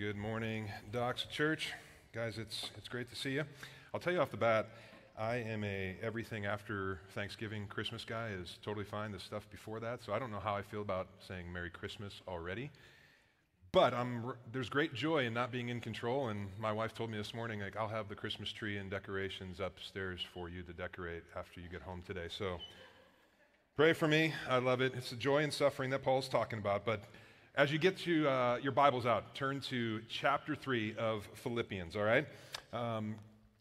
Good morning, Doxa Church. Guys, it's, it's great to see you. I'll tell you off the bat, I am a everything after Thanksgiving Christmas guy is totally fine. The stuff before that, so I don't know how I feel about saying Merry Christmas already. But I'm, there's great joy in not being in control, and my wife told me this morning, like, I'll have the Christmas tree and decorations upstairs for you to decorate after you get home today. So pray for me. I love it. It's the joy and suffering that Paul's talking about. But as you get to uh, your Bibles out, turn to chapter 3 of Philippians, all right? Um,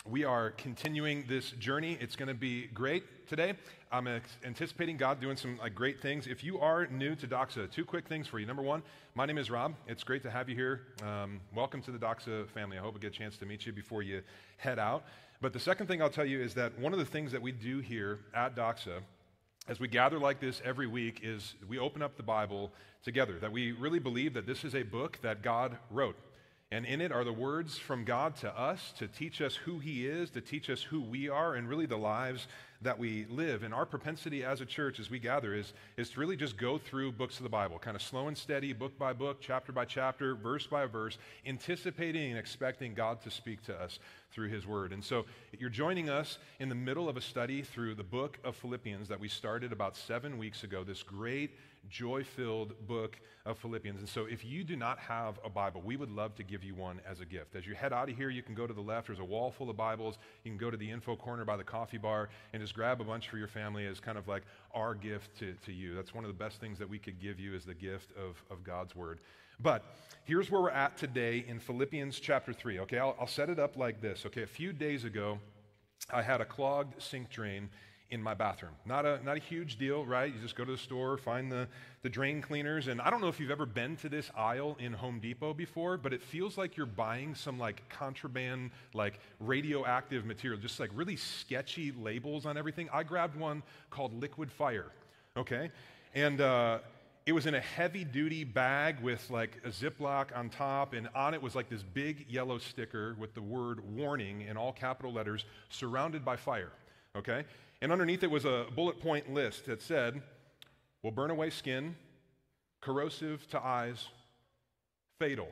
we are continuing this journey. It's going to be great today. I'm anticipating God doing some like, great things. If you are new to Doxa, two quick things for you. Number one, my name is Rob. It's great to have you here. Um, welcome to the Doxa family. I hope I get a chance to meet you before you head out. But the second thing I'll tell you is that one of the things that we do here at Doxa as we gather like this every week is we open up the Bible together, that we really believe that this is a book that God wrote. And in it are the words from God to us to teach us who He is, to teach us who we are, and really the lives that we live. And our propensity as a church, as we gather, is, is to really just go through books of the Bible, kind of slow and steady, book by book, chapter by chapter, verse by verse, anticipating and expecting God to speak to us through His Word. And so you're joining us in the middle of a study through the book of Philippians that we started about seven weeks ago, this great joy filled book of Philippians. And so, if you do not have a Bible, we would love to give you one as a gift. As you head out of here, you can go to the left. There's a wall full of Bibles. You can go to the info corner by the coffee bar and just grab a bunch for your family as kind of like our gift to, to you. That's one of the best things that we could give you is the gift of, of God's Word. But here's where we're at today in Philippians chapter 3. Okay, I'll, I'll set it up like this. Okay, a few days ago, I had a clogged sink drain in my bathroom. Not a, not a huge deal, right? You just go to the store, find the, the drain cleaners. And I don't know if you've ever been to this aisle in Home Depot before, but it feels like you're buying some like contraband, like radioactive material, just like really sketchy labels on everything. I grabbed one called Liquid Fire, okay? And, uh, it was in a heavy duty bag with like a Ziploc on top, and on it was like this big yellow sticker with the word warning in all capital letters surrounded by fire. Okay? And underneath it was a bullet point list that said, will burn away skin, corrosive to eyes, fatal.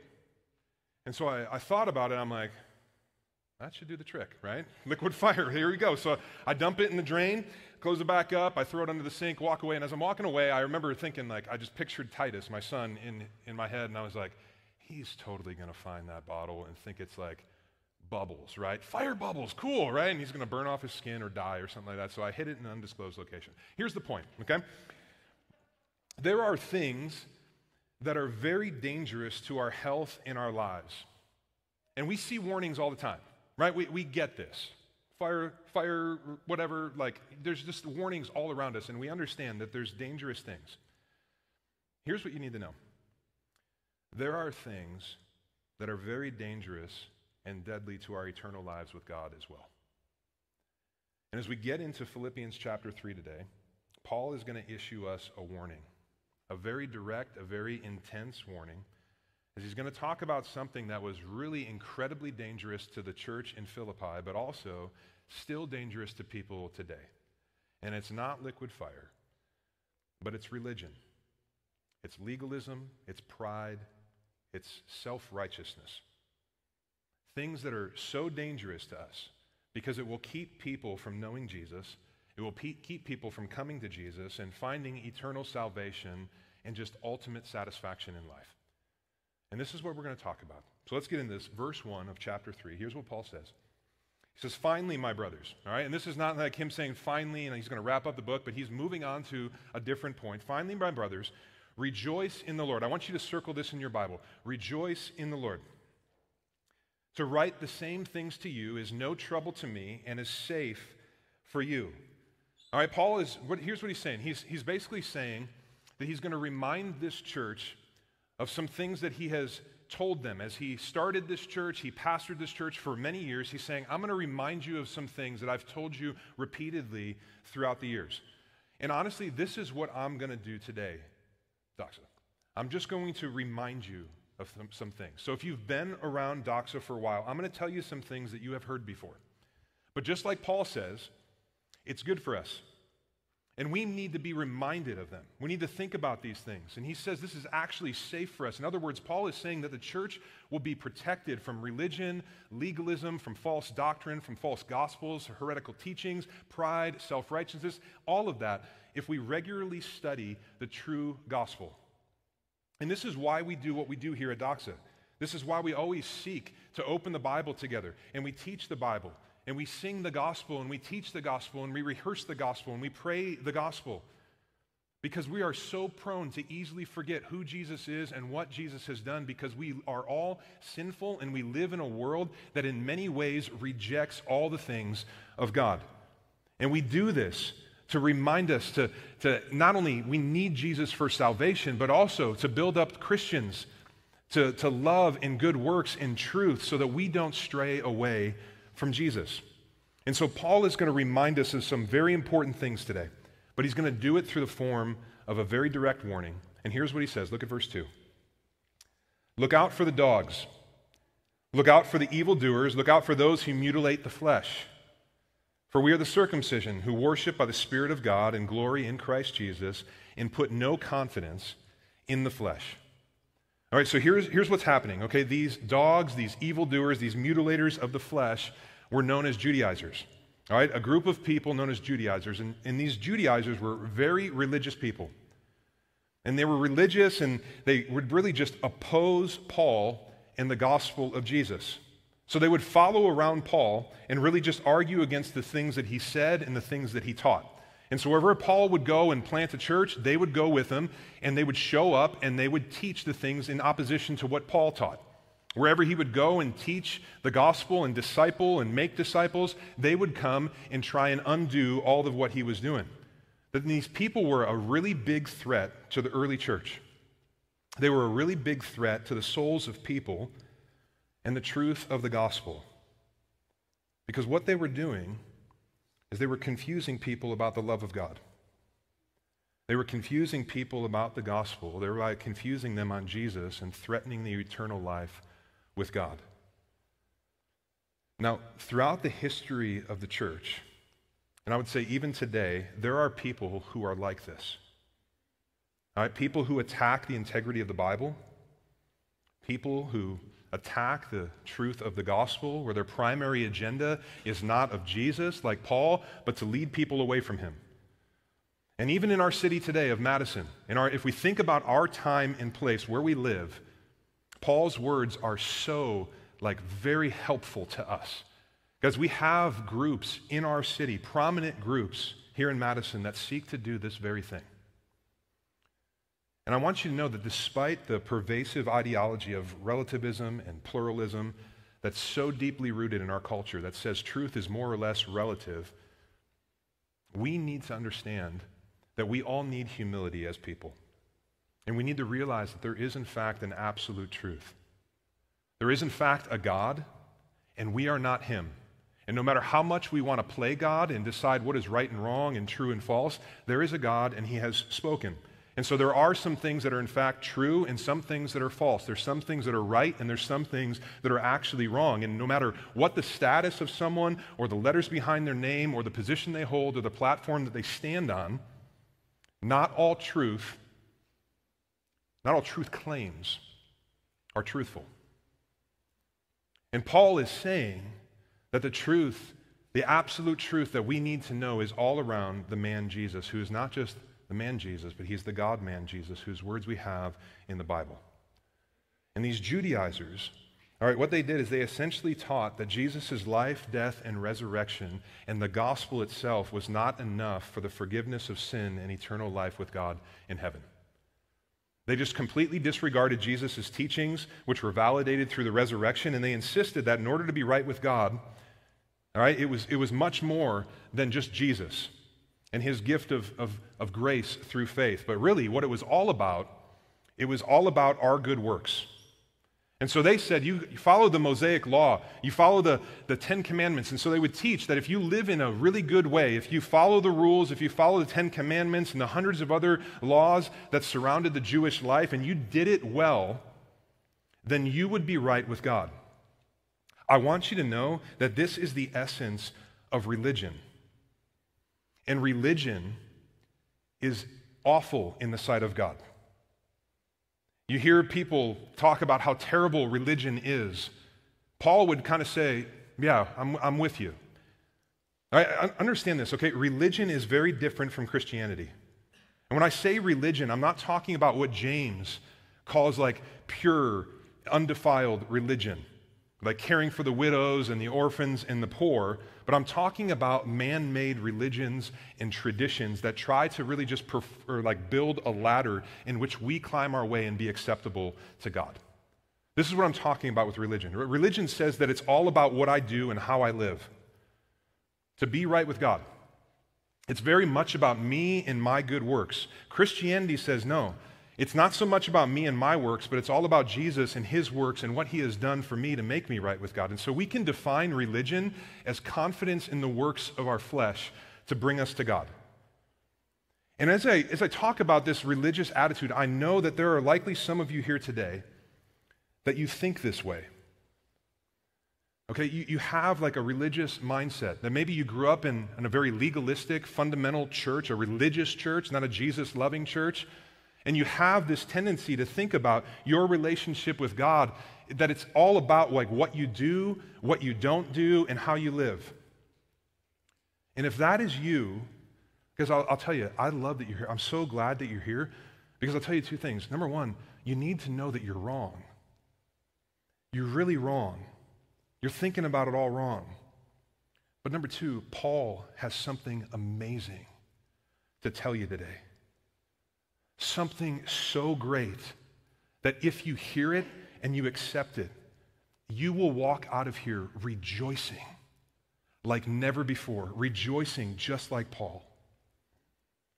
And so I, I thought about it. I'm like, that should do the trick, right? Liquid fire, here we go. So I dump it in the drain, close it back up, I throw it under the sink, walk away. And as I'm walking away, I remember thinking, like, I just pictured Titus, my son, in, in my head, and I was like, he's totally going to find that bottle and think it's like bubbles, right? Fire bubbles, cool, right? And he's going to burn off his skin or die or something like that. So I hid it in an undisclosed location. Here's the point, okay? There are things that are very dangerous to our health and our lives. And we see warnings all the time, right? We, we get this. Fire, fire, whatever, like, there's just warnings all around us, and we understand that there's dangerous things. Here's what you need to know there are things that are very dangerous and deadly to our eternal lives with God as well. And as we get into Philippians chapter 3 today, Paul is going to issue us a warning, a very direct, a very intense warning, as he's going to talk about something that was really incredibly dangerous to the church in Philippi, but also still dangerous to people today. And it's not liquid fire, but it's religion. It's legalism, it's pride, it's self righteousness. Things that are so dangerous to us because it will keep people from knowing Jesus. It will pe- keep people from coming to Jesus and finding eternal salvation and just ultimate satisfaction in life. And this is what we're going to talk about. So let's get into this. Verse 1 of chapter 3. Here's what Paul says. He says, Finally, my brothers. All right? And this is not like him saying finally, and he's going to wrap up the book, but he's moving on to a different point. Finally, my brothers, rejoice in the Lord. I want you to circle this in your Bible. Rejoice in the Lord. To write the same things to you is no trouble to me and is safe for you. All right, Paul is, here's what he's saying. He's, he's basically saying that he's going to remind this church of some things that he has told them. As he started this church, he pastored this church for many years. He's saying, I'm going to remind you of some things that I've told you repeatedly throughout the years. And honestly, this is what I'm going to do today, Doxa. I'm just going to remind you of some, some things. So if you've been around Doxa for a while, I'm going to tell you some things that you have heard before. But just like Paul says, it's good for us. And we need to be reminded of them. We need to think about these things. And he says this is actually safe for us. In other words, Paul is saying that the church will be protected from religion, legalism, from false doctrine, from false gospels, heretical teachings, pride, self righteousness, all of that, if we regularly study the true gospel. And this is why we do what we do here at Doxa. This is why we always seek to open the Bible together and we teach the Bible and we sing the gospel and we teach the gospel and we rehearse the gospel and we pray the gospel because we are so prone to easily forget who Jesus is and what Jesus has done because we are all sinful and we live in a world that in many ways rejects all the things of God. And we do this to remind us to, to not only we need Jesus for salvation, but also to build up Christians to, to love in good works in truth so that we don't stray away from Jesus. And so Paul is going to remind us of some very important things today, but he's going to do it through the form of a very direct warning. And here's what he says look at verse 2. Look out for the dogs. Look out for the evildoers. Look out for those who mutilate the flesh. For we are the circumcision who worship by the Spirit of God and glory in Christ Jesus and put no confidence in the flesh. All right, so here's, here's what's happening. Okay, these dogs, these evildoers, these mutilators of the flesh were known as Judaizers. All right, a group of people known as Judaizers. And, and these Judaizers were very religious people. And they were religious and they would really just oppose Paul and the gospel of Jesus. So they would follow around Paul and really just argue against the things that he said and the things that he taught. And so, wherever Paul would go and plant a church, they would go with him and they would show up and they would teach the things in opposition to what Paul taught. Wherever he would go and teach the gospel and disciple and make disciples, they would come and try and undo all of what he was doing. But these people were a really big threat to the early church. They were a really big threat to the souls of people and the truth of the gospel. Because what they were doing is they were confusing people about the love of God. They were confusing people about the gospel. They were confusing them on Jesus and threatening the eternal life with God. Now, throughout the history of the church, and I would say even today, there are people who are like this. All right, people who attack the integrity of the Bible, people who attack the truth of the gospel, where their primary agenda is not of Jesus, like Paul, but to lead people away from him. And even in our city today of Madison, in our, if we think about our time and place where we live, Paul's words are so like very helpful to us. Because we have groups in our city, prominent groups here in Madison that seek to do this very thing. And I want you to know that despite the pervasive ideology of relativism and pluralism that's so deeply rooted in our culture that says truth is more or less relative, we need to understand that we all need humility as people. And we need to realize that there is, in fact, an absolute truth. There is, in fact, a God, and we are not Him. And no matter how much we want to play God and decide what is right and wrong and true and false, there is a God, and He has spoken. And so there are some things that are in fact true and some things that are false. There's some things that are right and there's some things that are actually wrong. And no matter what the status of someone or the letters behind their name or the position they hold or the platform that they stand on, not all truth, not all truth claims are truthful. And Paul is saying that the truth, the absolute truth that we need to know is all around the man Jesus, who is not just the man Jesus, but he's the God man Jesus, whose words we have in the Bible. And these Judaizers, all right, what they did is they essentially taught that Jesus' life, death, and resurrection and the gospel itself was not enough for the forgiveness of sin and eternal life with God in heaven. They just completely disregarded Jesus' teachings, which were validated through the resurrection, and they insisted that in order to be right with God, all right, it was, it was much more than just Jesus and his gift of, of, of grace through faith. But really, what it was all about, it was all about our good works. And so they said, you, you follow the Mosaic law, you follow the, the Ten Commandments. And so they would teach that if you live in a really good way, if you follow the rules, if you follow the Ten Commandments and the hundreds of other laws that surrounded the Jewish life, and you did it well, then you would be right with God. I want you to know that this is the essence of religion. And religion is awful in the sight of God. You hear people talk about how terrible religion is. Paul would kind of say, Yeah, I'm, I'm with you. I, I understand this, okay? Religion is very different from Christianity. And when I say religion, I'm not talking about what James calls like pure, undefiled religion, like caring for the widows and the orphans and the poor. But I'm talking about man made religions and traditions that try to really just prefer, like build a ladder in which we climb our way and be acceptable to God. This is what I'm talking about with religion. Religion says that it's all about what I do and how I live, to be right with God. It's very much about me and my good works. Christianity says no. It's not so much about me and my works, but it's all about Jesus and his works and what he has done for me to make me right with God. And so we can define religion as confidence in the works of our flesh to bring us to God. And as I, as I talk about this religious attitude, I know that there are likely some of you here today that you think this way. Okay, you, you have like a religious mindset that maybe you grew up in, in a very legalistic, fundamental church, a religious church, not a Jesus loving church. And you have this tendency to think about your relationship with God, that it's all about like what you do, what you don't do, and how you live. And if that is you, because I'll, I'll tell you, I love that you're here. I'm so glad that you're here because I'll tell you two things. Number one, you need to know that you're wrong. You're really wrong. You're thinking about it all wrong. But number two, Paul has something amazing to tell you today something so great that if you hear it and you accept it, you will walk out of here rejoicing like never before, rejoicing just like Paul.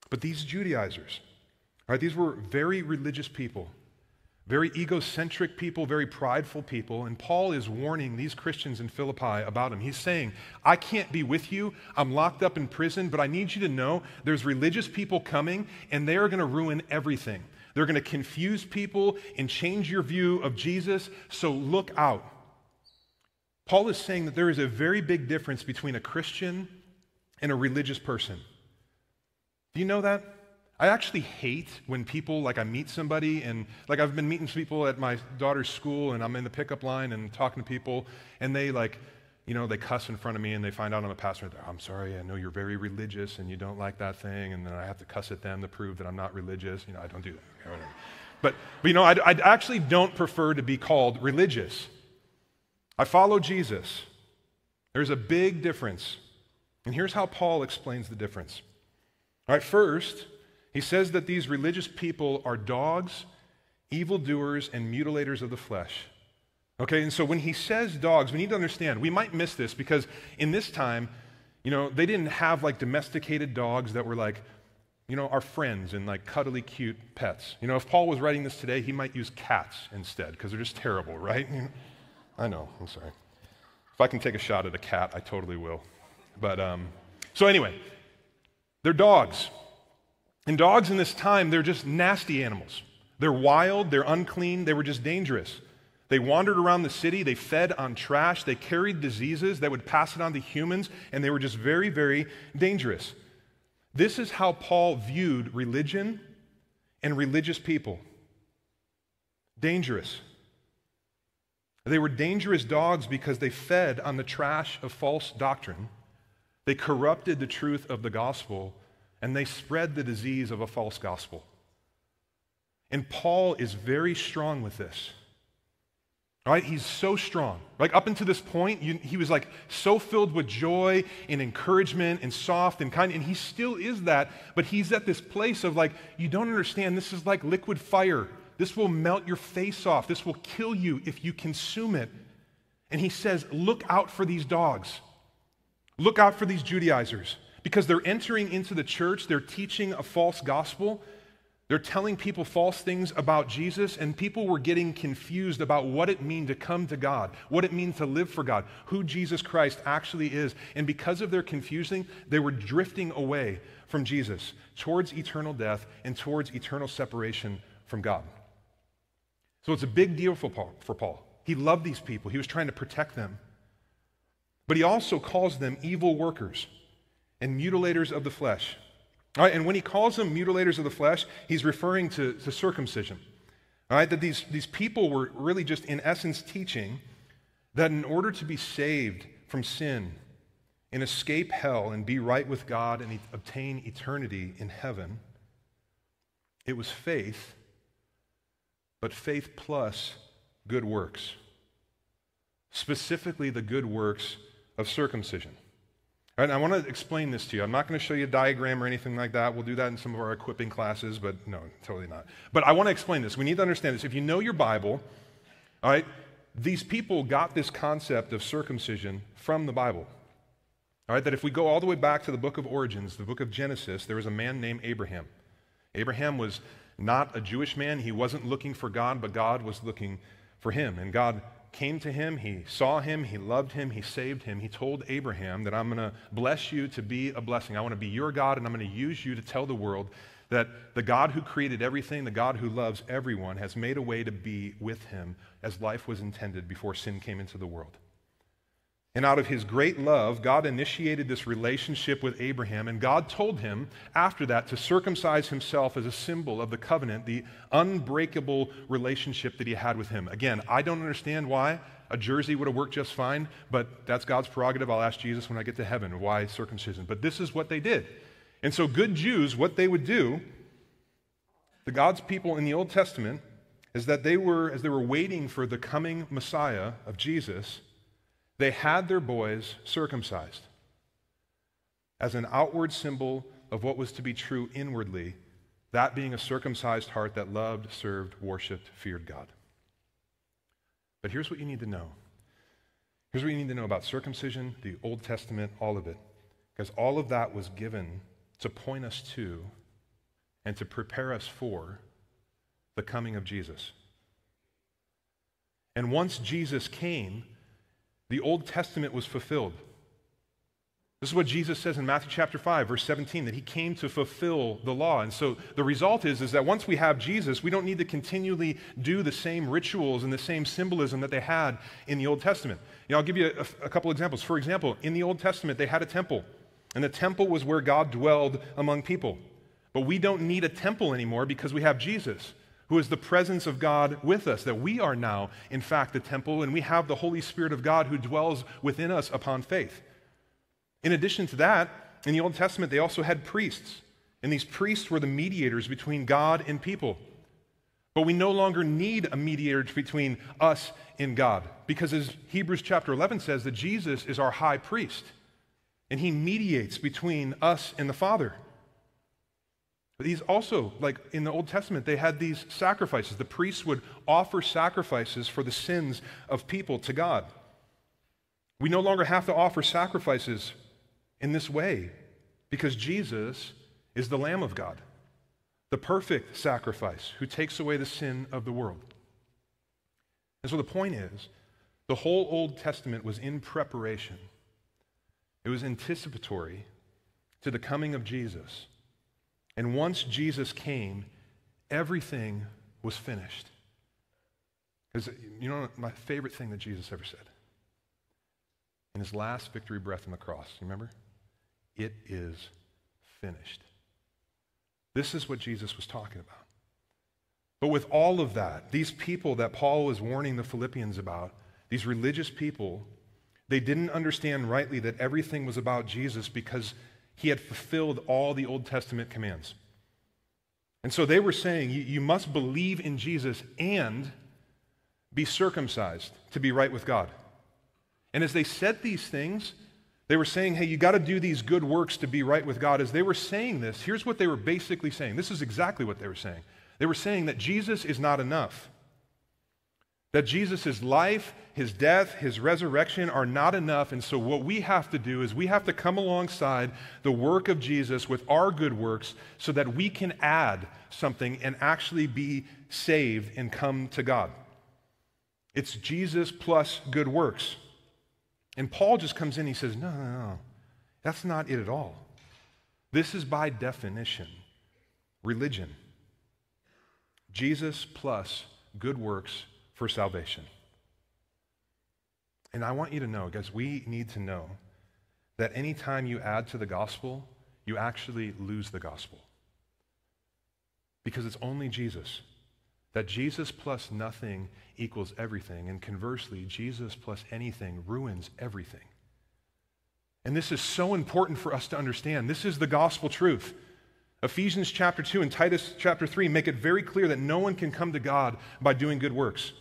But these Judaizers, right, these were very religious people very egocentric people, very prideful people. And Paul is warning these Christians in Philippi about him. He's saying, I can't be with you. I'm locked up in prison, but I need you to know there's religious people coming, and they are going to ruin everything. They're going to confuse people and change your view of Jesus, so look out. Paul is saying that there is a very big difference between a Christian and a religious person. Do you know that? I actually hate when people, like I meet somebody, and like I've been meeting people at my daughter's school, and I'm in the pickup line and talking to people, and they like, you know, they cuss in front of me and they find out I'm a pastor. I'm sorry, I know you're very religious and you don't like that thing, and then I have to cuss at them to prove that I'm not religious. You know, I don't do that. But, but you know, I, I actually don't prefer to be called religious. I follow Jesus. There's a big difference. And here's how Paul explains the difference. All right, first, he says that these religious people are dogs, evildoers, and mutilators of the flesh. Okay, and so when he says dogs, we need to understand, we might miss this because in this time, you know, they didn't have like domesticated dogs that were like, you know, our friends and like cuddly cute pets. You know, if Paul was writing this today, he might use cats instead because they're just terrible, right? I know, I'm sorry. If I can take a shot at a cat, I totally will. But, um, so anyway, they're dogs. And dogs in this time, they're just nasty animals. They're wild, they're unclean, they were just dangerous. They wandered around the city, they fed on trash, they carried diseases that would pass it on to humans, and they were just very, very dangerous. This is how Paul viewed religion and religious people dangerous. They were dangerous dogs because they fed on the trash of false doctrine. They corrupted the truth of the gospel and they spread the disease of a false gospel. And Paul is very strong with this. Right? He's so strong. Like up until this point, you, he was like so filled with joy and encouragement and soft and kind, and he still is that, but he's at this place of like, you don't understand, this is like liquid fire. This will melt your face off. This will kill you if you consume it. And he says, look out for these dogs. Look out for these Judaizers because they're entering into the church, they're teaching a false gospel. They're telling people false things about Jesus, and people were getting confused about what it means to come to God, what it means to live for God, who Jesus Christ actually is. And because of their confusing, they were drifting away from Jesus towards eternal death and towards eternal separation from God. So it's a big deal for Paul. For Paul. He loved these people, he was trying to protect them. But he also calls them evil workers and mutilators of the flesh. All right, and when he calls them mutilators of the flesh, he's referring to, to circumcision. All right, that these, these people were really just, in essence, teaching that in order to be saved from sin and escape hell and be right with God and e- obtain eternity in heaven, it was faith, but faith plus good works. Specifically, the good works of circumcision. I want to explain this to you. I'm not going to show you a diagram or anything like that. We'll do that in some of our equipping classes, but no, totally not. But I want to explain this. We need to understand this. If you know your Bible, all right, these people got this concept of circumcision from the Bible. All right, that if we go all the way back to the book of Origins, the book of Genesis, there was a man named Abraham. Abraham was not a Jewish man. He wasn't looking for God, but God was looking for him. And God came to him, he saw him, he loved him, he saved him. He told Abraham that I'm going to bless you to be a blessing. I want to be your God, and I'm going to use you to tell the world that the God who created everything, the God who loves everyone, has made a way to be with him as life was intended before sin came into the world. And out of his great love, God initiated this relationship with Abraham, and God told him after that to circumcise himself as a symbol of the covenant, the unbreakable relationship that he had with him. Again, I don't understand why. A jersey would have worked just fine, but that's God's prerogative. I'll ask Jesus when I get to heaven why circumcision. But this is what they did. And so, good Jews, what they would do, the God's people in the Old Testament, is that they were, as they were waiting for the coming Messiah of Jesus, they had their boys circumcised as an outward symbol of what was to be true inwardly, that being a circumcised heart that loved, served, worshiped, feared God. But here's what you need to know. Here's what you need to know about circumcision, the Old Testament, all of it. Because all of that was given to point us to and to prepare us for the coming of Jesus. And once Jesus came, the Old Testament was fulfilled. This is what Jesus says in Matthew chapter 5, verse 17, that he came to fulfill the law. And so the result is, is that once we have Jesus, we don't need to continually do the same rituals and the same symbolism that they had in the Old Testament. You know, I'll give you a, a couple examples. For example, in the Old Testament, they had a temple, and the temple was where God dwelled among people. But we don't need a temple anymore because we have Jesus who is the presence of God with us, that we are now, in fact, the temple, and we have the Holy Spirit of God who dwells within us upon faith. In addition to that, in the Old Testament, they also had priests, and these priests were the mediators between God and people. But we no longer need a mediator between us and God, because as Hebrews chapter 11 says, that Jesus is our high priest, and he mediates between us and the Father. But these also, like in the Old Testament, they had these sacrifices. The priests would offer sacrifices for the sins of people to God. We no longer have to offer sacrifices in this way because Jesus is the Lamb of God, the perfect sacrifice who takes away the sin of the world. And so the point is, the whole Old Testament was in preparation, it was anticipatory to the coming of Jesus. And once Jesus came, everything was finished. Because, you know, my favorite thing that Jesus ever said in his last victory breath on the cross, you remember? It is finished. This is what Jesus was talking about. But with all of that, these people that Paul was warning the Philippians about, these religious people, they didn't understand rightly that everything was about Jesus because he had fulfilled all the Old Testament commands. And so they were saying, you, must believe in Jesus and be circumcised to be right with God. And as they said these things, they were saying, hey, you got to do these good works to be right with God. As they were saying this, here's what they were basically saying. This is exactly what they were saying. They were saying that Jesus is not enough. That Jesus' life, his death, his resurrection are not enough. And so, what we have to do is we have to come alongside the work of Jesus with our good works so that we can add something and actually be saved and come to God. It's Jesus plus good works. And Paul just comes in, he says, No, no, no. That's not it at all. This is by definition religion. Jesus plus good works for salvation. And I want you to know, guys, we need to know that anytime you add to the gospel, you actually lose the gospel. Because it's only Jesus. That Jesus plus nothing equals everything. And conversely, Jesus plus anything ruins everything. And this is so important for us to understand. This is the gospel truth. Ephesians chapter 2 and Titus chapter 3 make it very clear that no one can come to God by doing good works.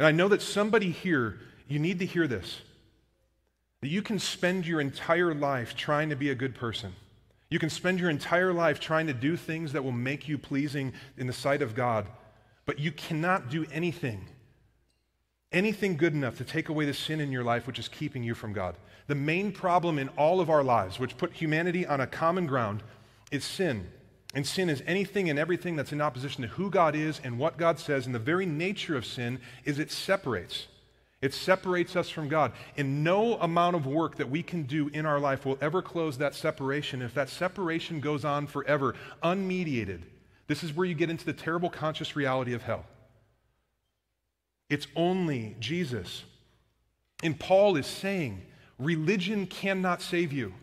And I know that somebody here, you need to hear this that you can spend your entire life trying to be a good person. You can spend your entire life trying to do things that will make you pleasing in the sight of God, but you cannot do anything, anything good enough to take away the sin in your life which is keeping you from God. The main problem in all of our lives, which put humanity on a common ground, is sin. And sin is anything and everything that's in opposition to who God is and what God says. And the very nature of sin is it separates. It separates us from God. And no amount of work that we can do in our life will ever close that separation. If that separation goes on forever, unmediated, this is where you get into the terrible conscious reality of hell. It's only Jesus. And Paul is saying religion cannot save you.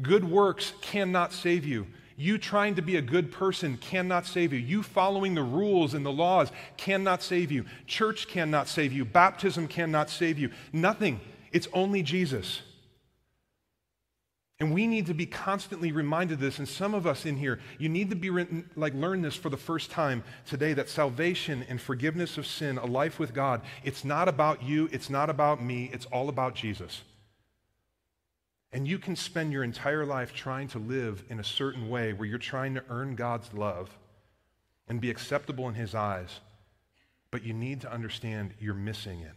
Good works cannot save you. You trying to be a good person cannot save you. You following the rules and the laws cannot save you. Church cannot save you. Baptism cannot save you. Nothing. It's only Jesus. And we need to be constantly reminded of this. And some of us in here, you need to be written, like learn this for the first time today that salvation and forgiveness of sin, a life with God, it's not about you, it's not about me, it's all about Jesus. And you can spend your entire life trying to live in a certain way where you're trying to earn God's love and be acceptable in His eyes, but you need to understand you're missing it.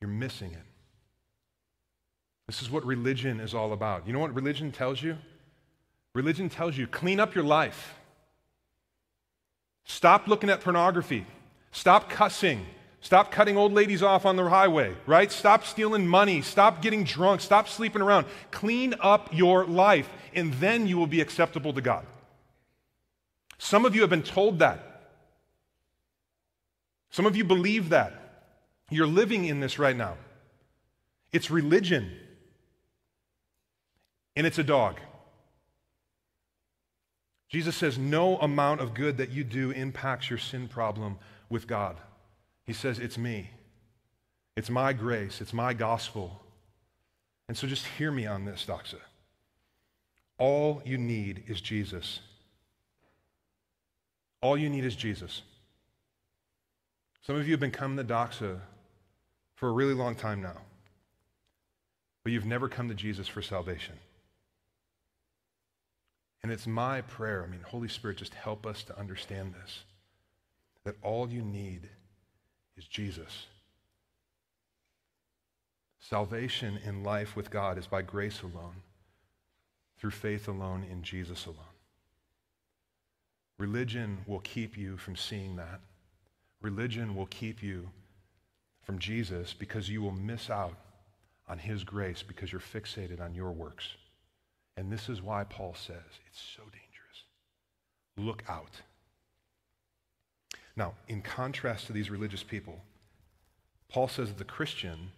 You're missing it. This is what religion is all about. You know what religion tells you? Religion tells you clean up your life. Stop looking at pornography. Stop cussing. Stop cutting old ladies off on the highway, right? Stop stealing money. Stop getting drunk. Stop sleeping around. Clean up your life, and then you will be acceptable to God. Some of you have been told that. Some of you believe that. You're living in this right now. It's religion, and it's a dog. Jesus says no amount of good that you do impacts your sin problem with God. He says, It's me. It's my grace. It's my gospel. And so just hear me on this, Doxa. All you need is Jesus. All you need is Jesus. Some of you have been coming to Doxa for a really long time now, but you've never come to Jesus for salvation. And it's my prayer, I mean, Holy Spirit, just help us to understand this that all you need is Jesus. Salvation in life with God is by grace alone, through faith alone, in Jesus alone. Religion will keep you from seeing that. Religion will keep you from Jesus because you will miss out on his grace because you're fixated on your works. And this is why Paul says it's so dangerous. Look out. Now, in contrast to these religious people, Paul says that the Christian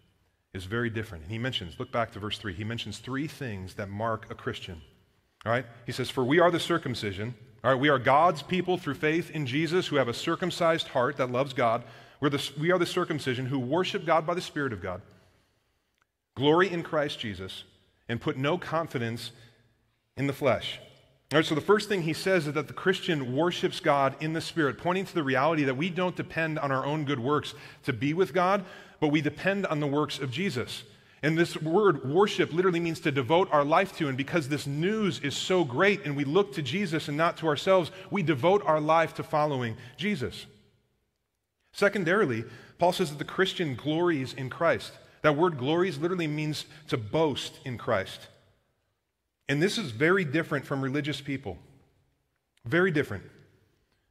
is very different. And he mentions, look back to verse 3, he mentions three things that mark a Christian. All right? He says, For we are the circumcision. All right, we are God's people through faith in Jesus who have a circumcised heart that loves God. We're the, we are the circumcision who worship God by the Spirit of God, glory in Christ Jesus, and put no confidence in the flesh. All right, so the first thing he says is that the Christian worships God in the Spirit, pointing to the reality that we don't depend on our own good works to be with God, but we depend on the works of Jesus. And this word worship literally means to devote our life to. And because this news is so great and we look to Jesus and not to ourselves, we devote our life to following Jesus. Secondarily, Paul says that the Christian glories in Christ. That word glories literally means to boast in Christ. And this is very different from religious people. Very different.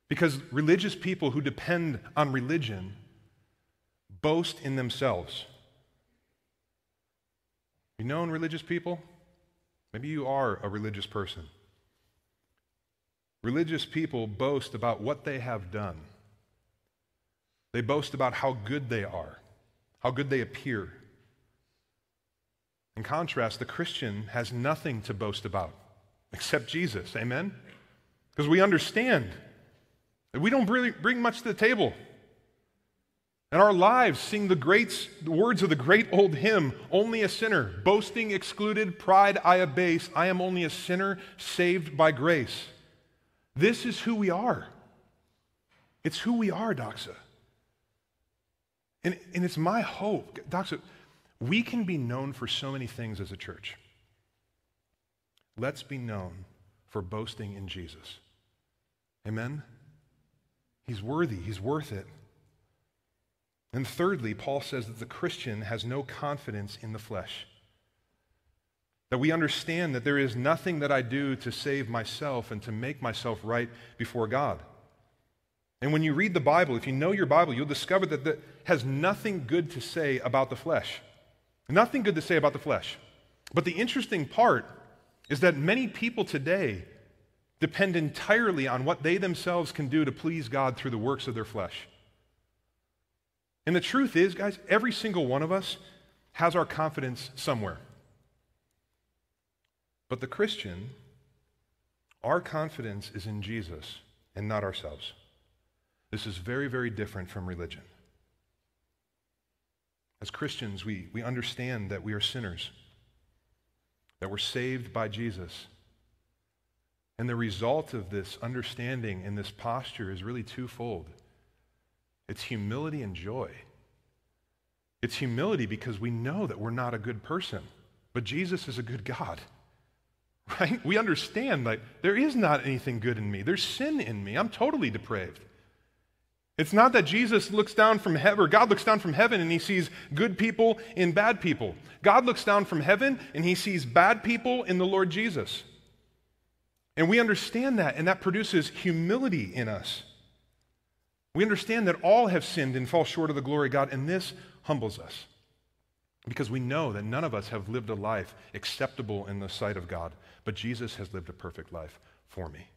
Because religious people who depend on religion boast in themselves. You know, in religious people, maybe you are a religious person. Religious people boast about what they have done. They boast about how good they are, how good they appear. In contrast, the Christian has nothing to boast about except Jesus. Amen? Because we understand that we don't really bring much to the table. And our lives sing the great the words of the great old hymn, Only a sinner, boasting excluded, pride I abase. I am only a sinner saved by grace. This is who we are. It's who we are, Doxa. And, and it's my hope, Doxa, we can be known for so many things as a church. Let's be known for boasting in Jesus. Amen? He's worthy, he's worth it. And thirdly, Paul says that the Christian has no confidence in the flesh. That we understand that there is nothing that I do to save myself and to make myself right before God. And when you read the Bible, if you know your Bible, you'll discover that that has nothing good to say about the flesh. Nothing good to say about the flesh. But the interesting part is that many people today depend entirely on what they themselves can do to please God through the works of their flesh. And the truth is, guys, every single one of us has our confidence somewhere. But the Christian, our confidence is in Jesus and not ourselves. This is very, very different from religion. As Christians, we, we understand that we are sinners, that we're saved by Jesus. And the result of this understanding and this posture is really twofold it's humility and joy. It's humility because we know that we're not a good person, but Jesus is a good God. Right? We understand that there is not anything good in me. There's sin in me. I'm totally depraved. It's not that Jesus looks down from heaven, or God looks down from heaven and he sees good people in bad people. God looks down from heaven and he sees bad people in the Lord Jesus. And we understand that, and that produces humility in us. We understand that all have sinned and fall short of the glory of God, and this humbles us because we know that none of us have lived a life acceptable in the sight of God, but Jesus has lived a perfect life for me.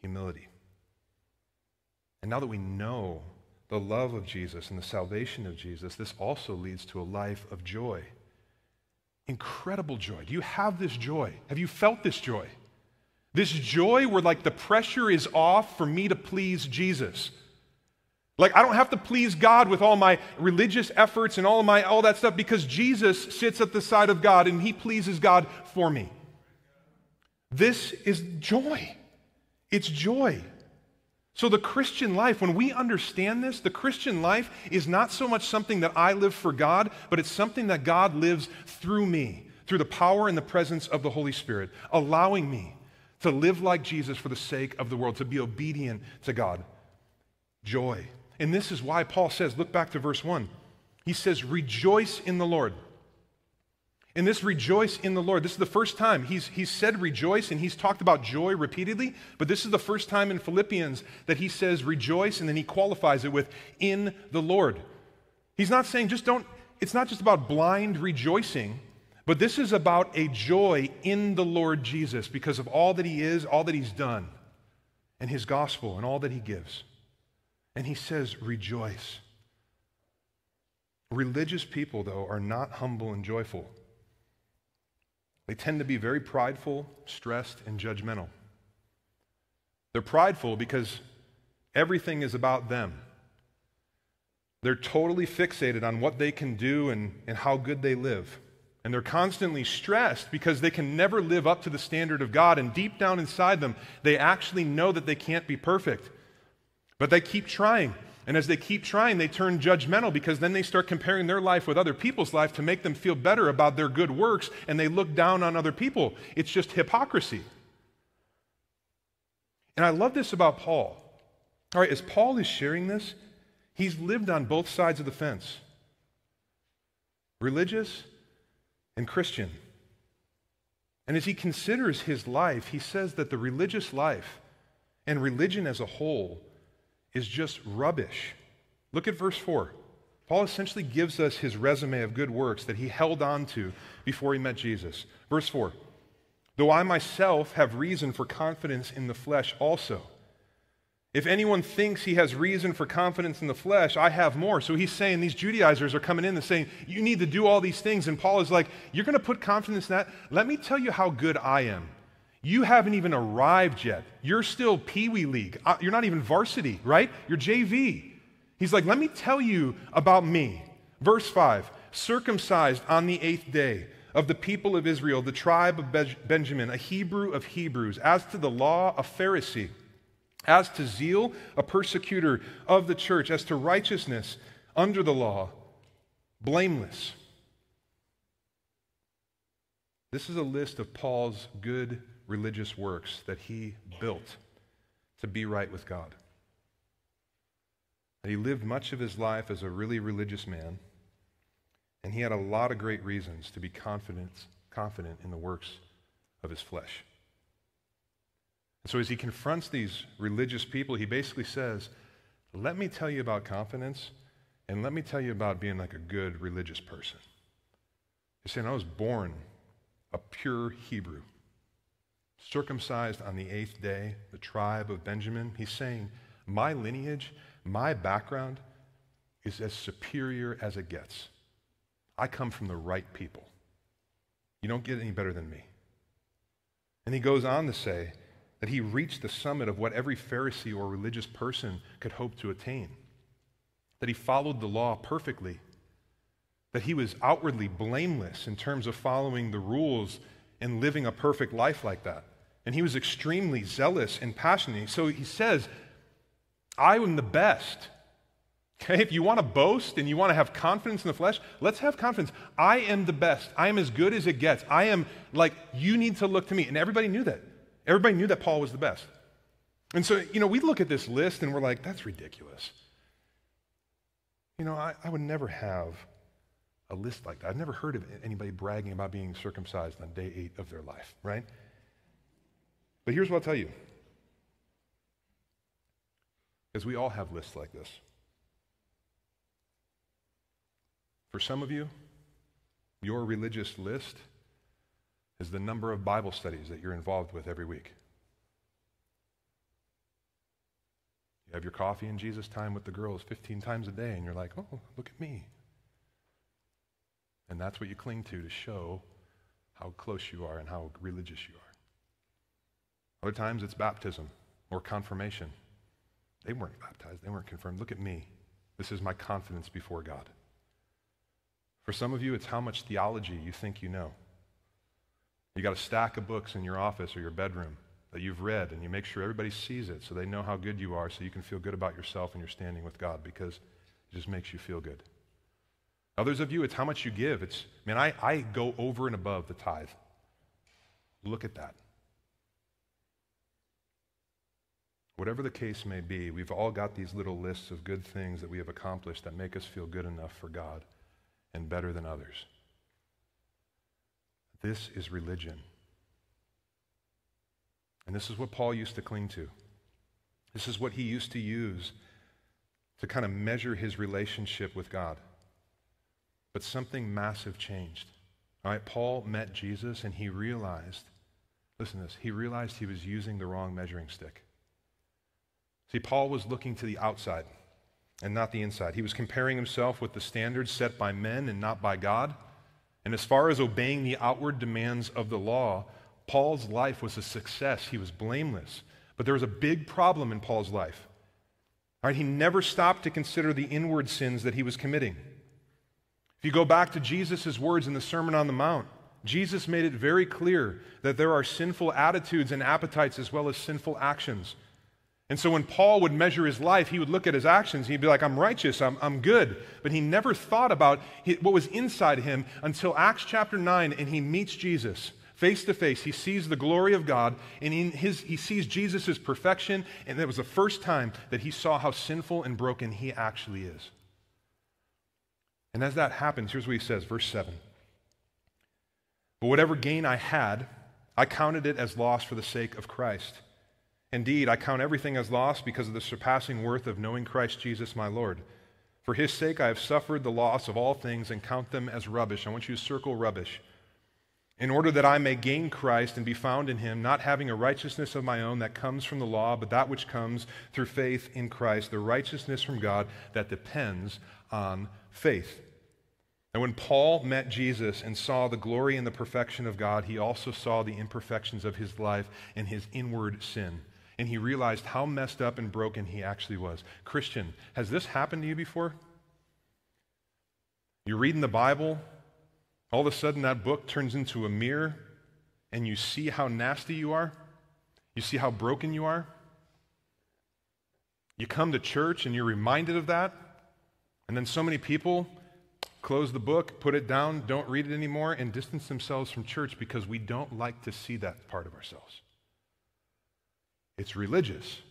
Humility. And now that we know the love of Jesus and the salvation of Jesus, this also leads to a life of joy. Incredible joy. Do you have this joy? Have you felt this joy? This joy where, like, the pressure is off for me to please Jesus. Like, I don't have to please God with all my religious efforts and all my all that stuff because Jesus sits at the side of God and he pleases God for me. This is joy. It's joy. So, the Christian life, when we understand this, the Christian life is not so much something that I live for God, but it's something that God lives through me, through the power and the presence of the Holy Spirit, allowing me to live like Jesus for the sake of the world, to be obedient to God. Joy. And this is why Paul says, look back to verse 1. He says, Rejoice in the Lord. And this rejoice in the Lord, this is the first time he's, he's said rejoice and he's talked about joy repeatedly, but this is the first time in Philippians that he says rejoice and then he qualifies it with in the Lord. He's not saying just don't, it's not just about blind rejoicing, but this is about a joy in the Lord Jesus because of all that he is, all that he's done, and his gospel and all that he gives. And he says, rejoice. Religious people, though, are not humble and joyful. They tend to be very prideful, stressed, and judgmental. They're prideful because everything is about them. They're totally fixated on what they can do and, and how good they live. And they're constantly stressed because they can never live up to the standard of God. And deep down inside them, they actually know that they can't be perfect. But they keep trying. And as they keep trying, they turn judgmental because then they start comparing their life with other people's life to make them feel better about their good works, and they look down on other people. It's just hypocrisy. And I love this about Paul. All right, as Paul is sharing this, he's lived on both sides of the fence religious and Christian. And as he considers his life, he says that the religious life and religion as a whole is just rubbish. Look at verse 4. Paul essentially gives us his resume of good works that he held on to before he met Jesus. Verse 4 Though I myself have reason for confidence in the flesh also. If anyone thinks he has reason for confidence in the flesh, I have more. So he's saying these Judaizers are coming in and saying, You need to do all these things. And Paul is like, You're going to put confidence in that? Let me tell you how good I am. You haven't even arrived yet. You're still Pee Wee League. Uh, you're not even varsity, right? You're JV. He's like, Let me tell you about me. Verse 5 circumcised on the eighth day of the people of Israel, the tribe of Benjamin, a Hebrew of Hebrews, as to the law, a Pharisee as to zeal, a persecutor of the church. As to righteousness, under the law, blameless. This is a list of Paul's good religious works that he built to be right with God. He lived much of his life as a really religious man, and he had a lot of great reasons to be confident, confident in the works of his flesh. And so as he confronts these religious people, he basically says, Let me tell you about confidence, and let me tell you about being like a good religious person. He's saying, I was born a pure Hebrew, circumcised on the eighth day, the tribe of Benjamin. He's saying, My lineage, my background is as superior as it gets. I come from the right people. You don't get any better than me. And he goes on to say, that he reached the summit of what every Pharisee or religious person could hope to attain, that he followed the law perfectly, that he was outwardly blameless in terms of following the rules and living a perfect life like that. And he was extremely zealous and passionate. So he says, I am the best. Okay, if you want to boast and you want to have confidence in the flesh, let's have confidence. I am the best. I am as good as it gets. I am like, you need to look to me. And everybody knew that. Everybody knew that Paul was the best. And so, you know, we look at this list and we're like, that's ridiculous. You know, I, I would never have a list like that. I've never heard of anybody bragging about being circumcised on day eight of their life, right? But here's what I'll tell you. Because we all have lists like this. For some of you, your religious list is the number of Bible studies that you're involved with every week. You have your coffee and Jesus time with the girls 15 times a day, and you're like, oh, look at me. And that's what you cling to to show how close you are and how religious you are. Other times it's baptism or confirmation. They weren't baptized, they weren't confirmed. Look at me. This is my confidence before God. For some of you, it's how much theology you think you know. You got a stack of books in your office or your bedroom that you've read, and you make sure everybody sees it so they know how good you are, so you can feel good about yourself and your standing with God because it just makes you feel good. Others of you, it's how much you give. It's, man, I, I go over and above the tithe. Look at that. Whatever the case may be, we've all got these little lists of good things that we have accomplished that make us feel good enough for God and better than others. This is religion. And this is what Paul used to cling to. This is what he used to use to kind of measure his relationship with God. But something massive changed. All right, Paul met Jesus and he realized, listen to this, he realized he was using the wrong measuring stick. See, Paul was looking to the outside and not the inside. He was comparing himself with the standards set by men and not by God. And as far as obeying the outward demands of the law, Paul's life was a success. He was blameless. But there was a big problem in Paul's life. All right, he never stopped to consider the inward sins that he was committing. If you go back to Jesus' words in the Sermon on the Mount, Jesus made it very clear that there are sinful attitudes and appetites as well as sinful actions. And so when Paul would measure his life, he would look at his actions. He'd be like, I'm righteous, I'm, I'm good. But he never thought about what was inside him until Acts chapter 9 and he meets Jesus face to face. He sees the glory of God and in his, he sees Jesus' perfection. And that was the first time that he saw how sinful and broken he actually is. And as that happens, here's what he says, verse 7. But whatever gain I had, I counted it as loss for the sake of Christ. Indeed, I count everything as loss because of the surpassing worth of knowing Christ Jesus my Lord. For his sake I have suffered the loss of all things and count them as rubbish. I want you to circle rubbish. in order that I may gain Christ and be found in him, not having a righteousness of my own that comes from the law, but that which comes through faith in Christ, the righteousness from God that depends on faith. And when Paul met Jesus and saw the glory and the perfection of God, he also saw the imperfections of his life and his inward sin. And he realized how messed up and broken he actually was. Christian, has this happened to you before? You're reading the Bible, all of a sudden that book turns into a mirror, and you see how nasty you are. You see how broken you are. You come to church and you're reminded of that. And then so many people close the book, put it down, don't read it anymore, and distance themselves from church because we don't like to see that part of ourselves. It's religious.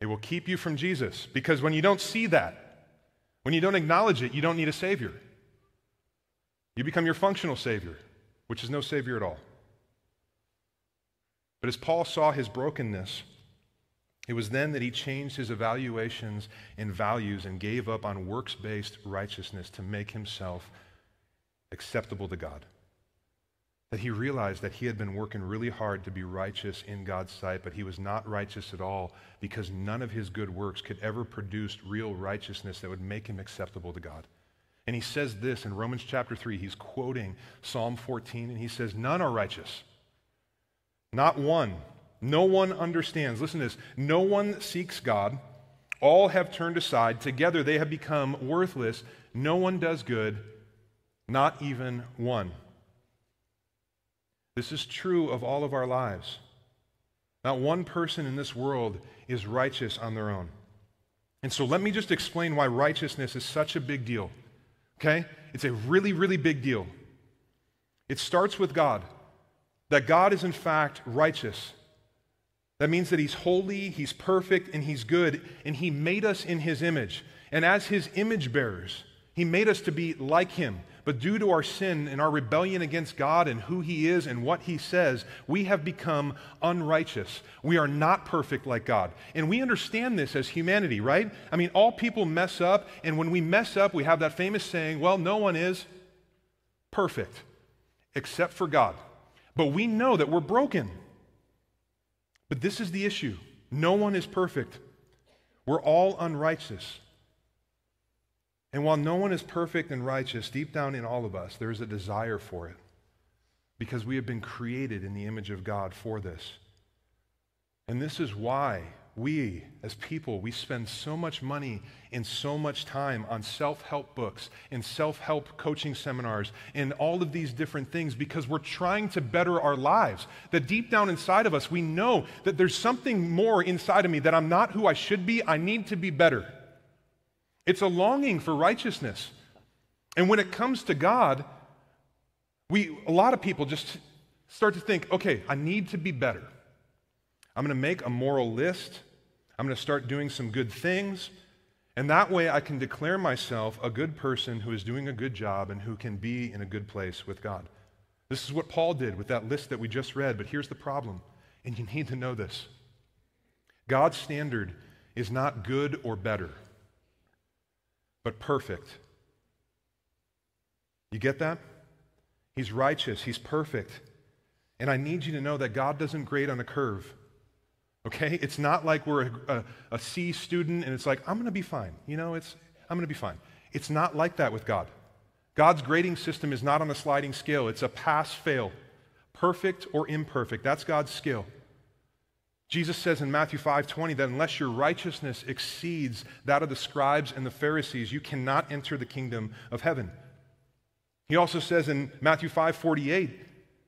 It will keep you from Jesus because when you don't see that, when you don't acknowledge it, you don't need a Savior. You become your functional Savior, which is no Savior at all. But as Paul saw his brokenness, it was then that he changed his evaluations and values and gave up on works based righteousness to make himself acceptable to God. That he realized that he had been working really hard to be righteous in God's sight, but he was not righteous at all because none of his good works could ever produce real righteousness that would make him acceptable to God. And he says this in Romans chapter 3. He's quoting Psalm 14, and he says, None are righteous, not one. No one understands. Listen to this. No one seeks God. All have turned aside. Together they have become worthless. No one does good, not even one. This is true of all of our lives. Not one person in this world is righteous on their own. And so let me just explain why righteousness is such a big deal. Okay? It's a really, really big deal. It starts with God, that God is in fact righteous. That means that He's holy, He's perfect, and He's good, and He made us in His image. And as His image bearers, He made us to be like Him. But due to our sin and our rebellion against God and who He is and what He says, we have become unrighteous. We are not perfect like God. And we understand this as humanity, right? I mean, all people mess up, and when we mess up, we have that famous saying, well, no one is perfect except for God. But we know that we're broken. But this is the issue no one is perfect. We're all unrighteous. And while no one is perfect and righteous, deep down in all of us, there is a desire for it because we have been created in the image of God for this. And this is why we, as people, we spend so much money and so much time on self help books and self help coaching seminars and all of these different things because we're trying to better our lives. That deep down inside of us, we know that there's something more inside of me, that I'm not who I should be. I need to be better. It's a longing for righteousness. And when it comes to God, we, a lot of people just start to think, okay, I need to be better. I'm going to make a moral list. I'm going to start doing some good things. And that way I can declare myself a good person who is doing a good job and who can be in a good place with God. This is what Paul did with that list that we just read, but here's the problem, and you need to know this God's standard is not good or better, but perfect. You get that? He's righteous, He's perfect. And I need you to know that God doesn't grade on a curve. Okay? It's not like we're a, a, a C student and it's like, I'm going to be fine. You know, it's, I'm going to be fine. It's not like that with God. God's grading system is not on a sliding scale, it's a pass fail. Perfect or imperfect. That's God's skill. Jesus says in Matthew 5:20 that unless your righteousness exceeds that of the scribes and the Pharisees, you cannot enter the kingdom of heaven. He also says in Matthew 5:48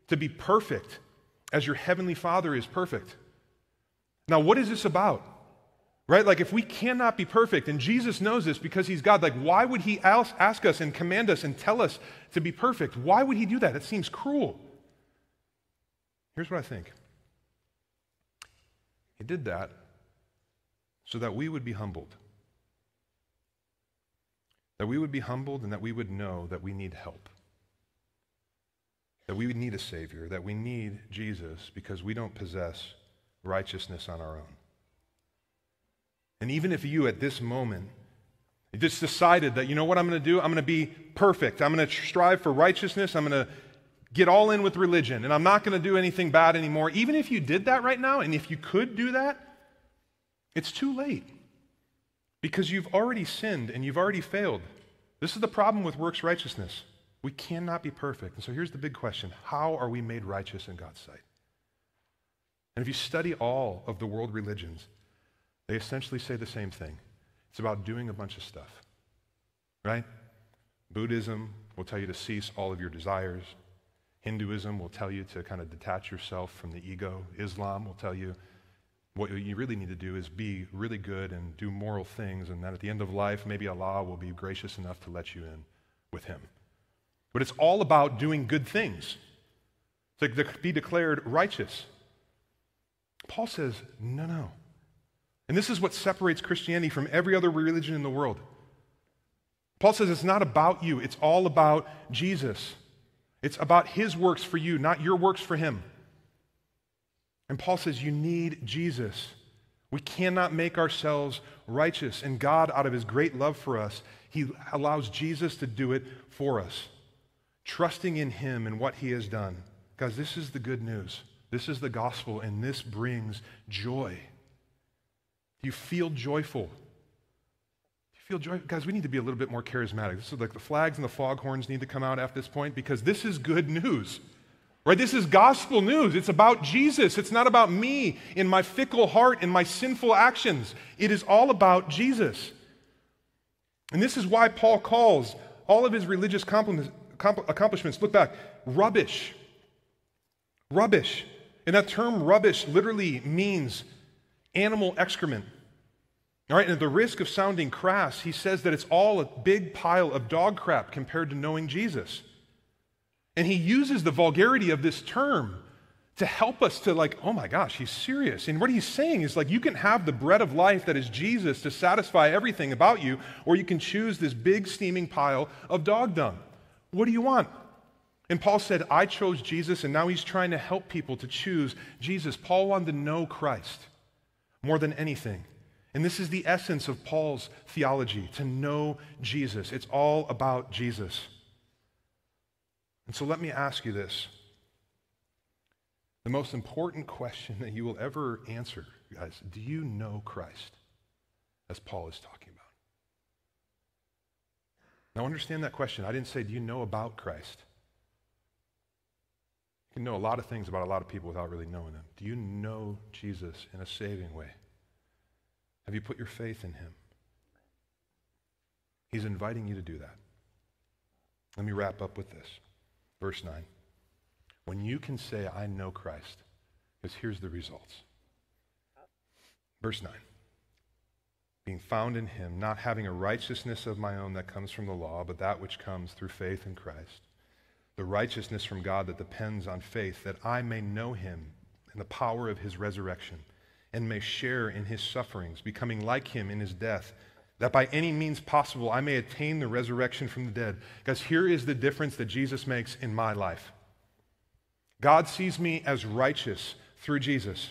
to be perfect as your heavenly Father is perfect. Now, what is this about? Right? Like, if we cannot be perfect, and Jesus knows this because he's God, like, why would he ask us and command us and tell us to be perfect? Why would he do that? It seems cruel. Here's what I think He did that so that we would be humbled. That we would be humbled and that we would know that we need help. That we would need a Savior, that we need Jesus because we don't possess righteousness on our own. And even if you at this moment just decided that, you know what I'm going to do? I'm going to be perfect. I'm going to strive for righteousness. I'm going to get all in with religion and I'm not going to do anything bad anymore, even if you did that right now, and if you could do that, it's too late because you've already sinned and you've already failed. This is the problem with works righteousness. We cannot be perfect. And so here's the big question How are we made righteous in God's sight? And if you study all of the world religions, they essentially say the same thing. It's about doing a bunch of stuff, right? Buddhism will tell you to cease all of your desires. Hinduism will tell you to kind of detach yourself from the ego. Islam will tell you what you really need to do is be really good and do moral things, and then at the end of life, maybe Allah will be gracious enough to let you in with Him. But it's all about doing good things to be declared righteous. Paul says, no, no. And this is what separates Christianity from every other religion in the world. Paul says it's not about you, it's all about Jesus. It's about his works for you, not your works for him. And Paul says you need Jesus. We cannot make ourselves righteous. And God, out of his great love for us, he allows Jesus to do it for us, trusting in him and what he has done. Guys, this is the good news. This is the gospel, and this brings joy. Do You feel joyful. Do You feel joy. Guys, we need to be a little bit more charismatic. This is like the flags and the foghorns need to come out after this point because this is good news. Right? This is gospel news. It's about Jesus. It's not about me in my fickle heart and my sinful actions. It is all about Jesus. And this is why Paul calls all of his religious accomplishments, look back, rubbish. Rubbish. And that term rubbish literally means animal excrement. All right, and at the risk of sounding crass, he says that it's all a big pile of dog crap compared to knowing Jesus. And he uses the vulgarity of this term to help us to, like, oh my gosh, he's serious. And what he's saying is, like, you can have the bread of life that is Jesus to satisfy everything about you, or you can choose this big steaming pile of dog dung. What do you want? And Paul said, I chose Jesus, and now he's trying to help people to choose Jesus. Paul wanted to know Christ more than anything. And this is the essence of Paul's theology to know Jesus. It's all about Jesus. And so let me ask you this the most important question that you will ever answer, guys do you know Christ? As Paul is talking about. Now, understand that question. I didn't say, do you know about Christ? You can know a lot of things about a lot of people without really knowing them. Do you know Jesus in a saving way? Have you put your faith in him? He's inviting you to do that. Let me wrap up with this. Verse 9. When you can say, I know Christ, because here's the results. Verse 9. Being found in him, not having a righteousness of my own that comes from the law, but that which comes through faith in Christ the righteousness from God that depends on faith, that I may know him and the power of his resurrection, and may share in his sufferings, becoming like him in his death, that by any means possible I may attain the resurrection from the dead. Guys, here is the difference that Jesus makes in my life. God sees me as righteous through Jesus.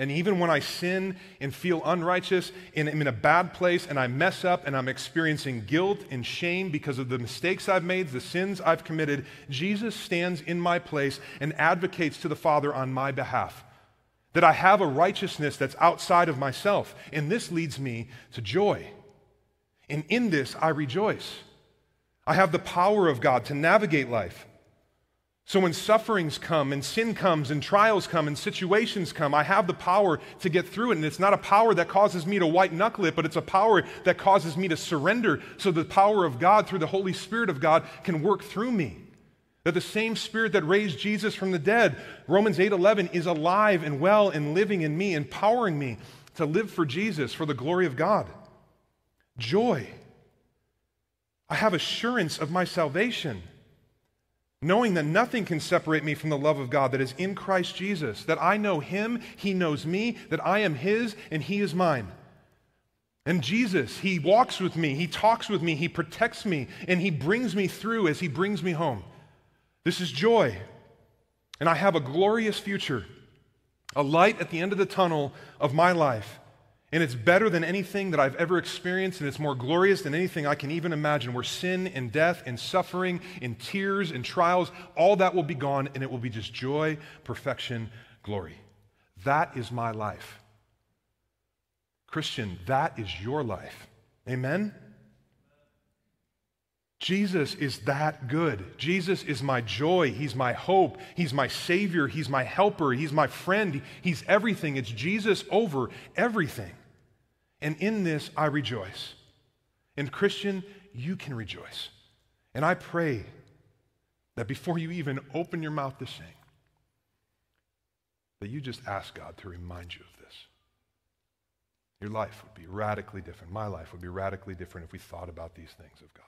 And even when I sin and feel unrighteous and I'm in a bad place and I mess up and I'm experiencing guilt and shame because of the mistakes I've made, the sins I've committed, Jesus stands in my place and advocates to the Father on my behalf. That I have a righteousness that's outside of myself. And this leads me to joy. And in this, I rejoice. I have the power of God to navigate life. So when sufferings come and sin comes and trials come and situations come, I have the power to get through it. And it's not a power that causes me to white knuckle it, but it's a power that causes me to surrender so the power of God through the Holy Spirit of God can work through me. That the same spirit that raised Jesus from the dead, Romans 8:11 is alive and well and living in me, empowering me to live for Jesus for the glory of God. Joy. I have assurance of my salvation knowing that nothing can separate me from the love of God that is in Christ Jesus, that I know Him, He knows me, that I am His, and He is mine. And Jesus, He walks with me, He talks with me, He protects me, and He brings me through as He brings me home. This is joy. And I have a glorious future, a light at the end of the tunnel of my life. And it's better than anything that I've ever experienced, and it's more glorious than anything I can even imagine. Where sin and death and suffering and tears and trials, all that will be gone, and it will be just joy, perfection, glory. That is my life. Christian, that is your life. Amen? Jesus is that good. Jesus is my joy. He's my hope. He's my Savior. He's my helper. He's my friend. He's everything. It's Jesus over everything. And in this, I rejoice. And, Christian, you can rejoice. And I pray that before you even open your mouth to sing, that you just ask God to remind you of this. Your life would be radically different. My life would be radically different if we thought about these things of God.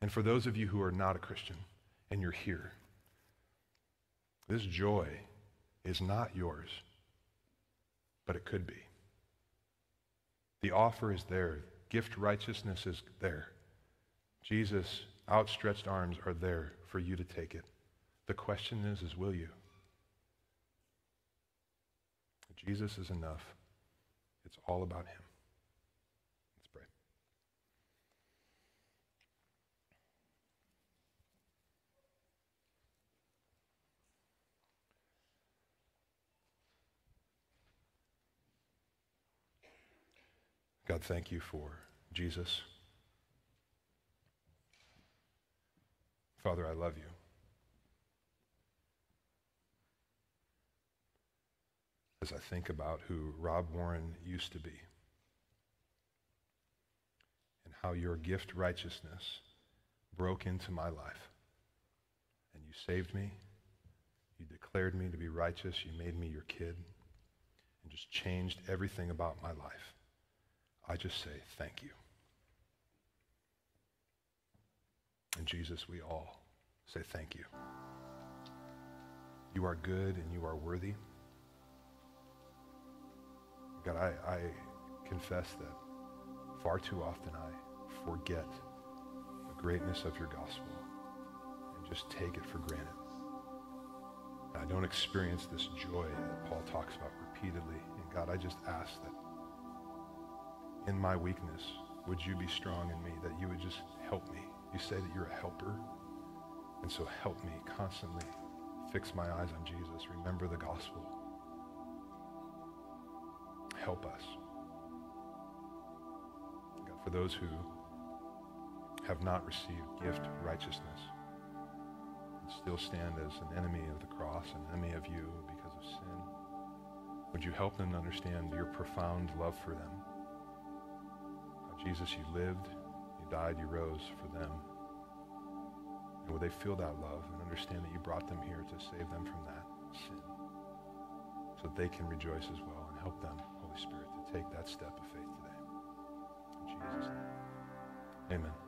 And for those of you who are not a Christian and you're here, this joy is not yours, but it could be. The offer is there. Gift righteousness is there. Jesus' outstretched arms are there for you to take it. The question is, is will you? Jesus is enough. It's all about him. Let's pray. God, thank you for Jesus. Father, I love you. As I think about who Rob Warren used to be and how your gift righteousness broke into my life. And you saved me. You declared me to be righteous. You made me your kid and just changed everything about my life. I just say thank you. And Jesus, we all say thank you. You are good and you are worthy. God, I, I confess that far too often I forget the greatness of your gospel and just take it for granted. I don't experience this joy that Paul talks about repeatedly. And God, I just ask that in my weakness, would you be strong in me, that you would just help me. You say that you're a helper. And so help me constantly fix my eyes on Jesus. Remember the gospel. Help us. God, for those who have not received gift righteousness and still stand as an enemy of the cross, an enemy of you because of sin, would you help them to understand your profound love for them? Jesus, you lived, you died, you rose for them. And would they feel that love and understand that you brought them here to save them from that sin so that they can rejoice as well and help them, Holy Spirit, to take that step of faith today. In Jesus' name, amen.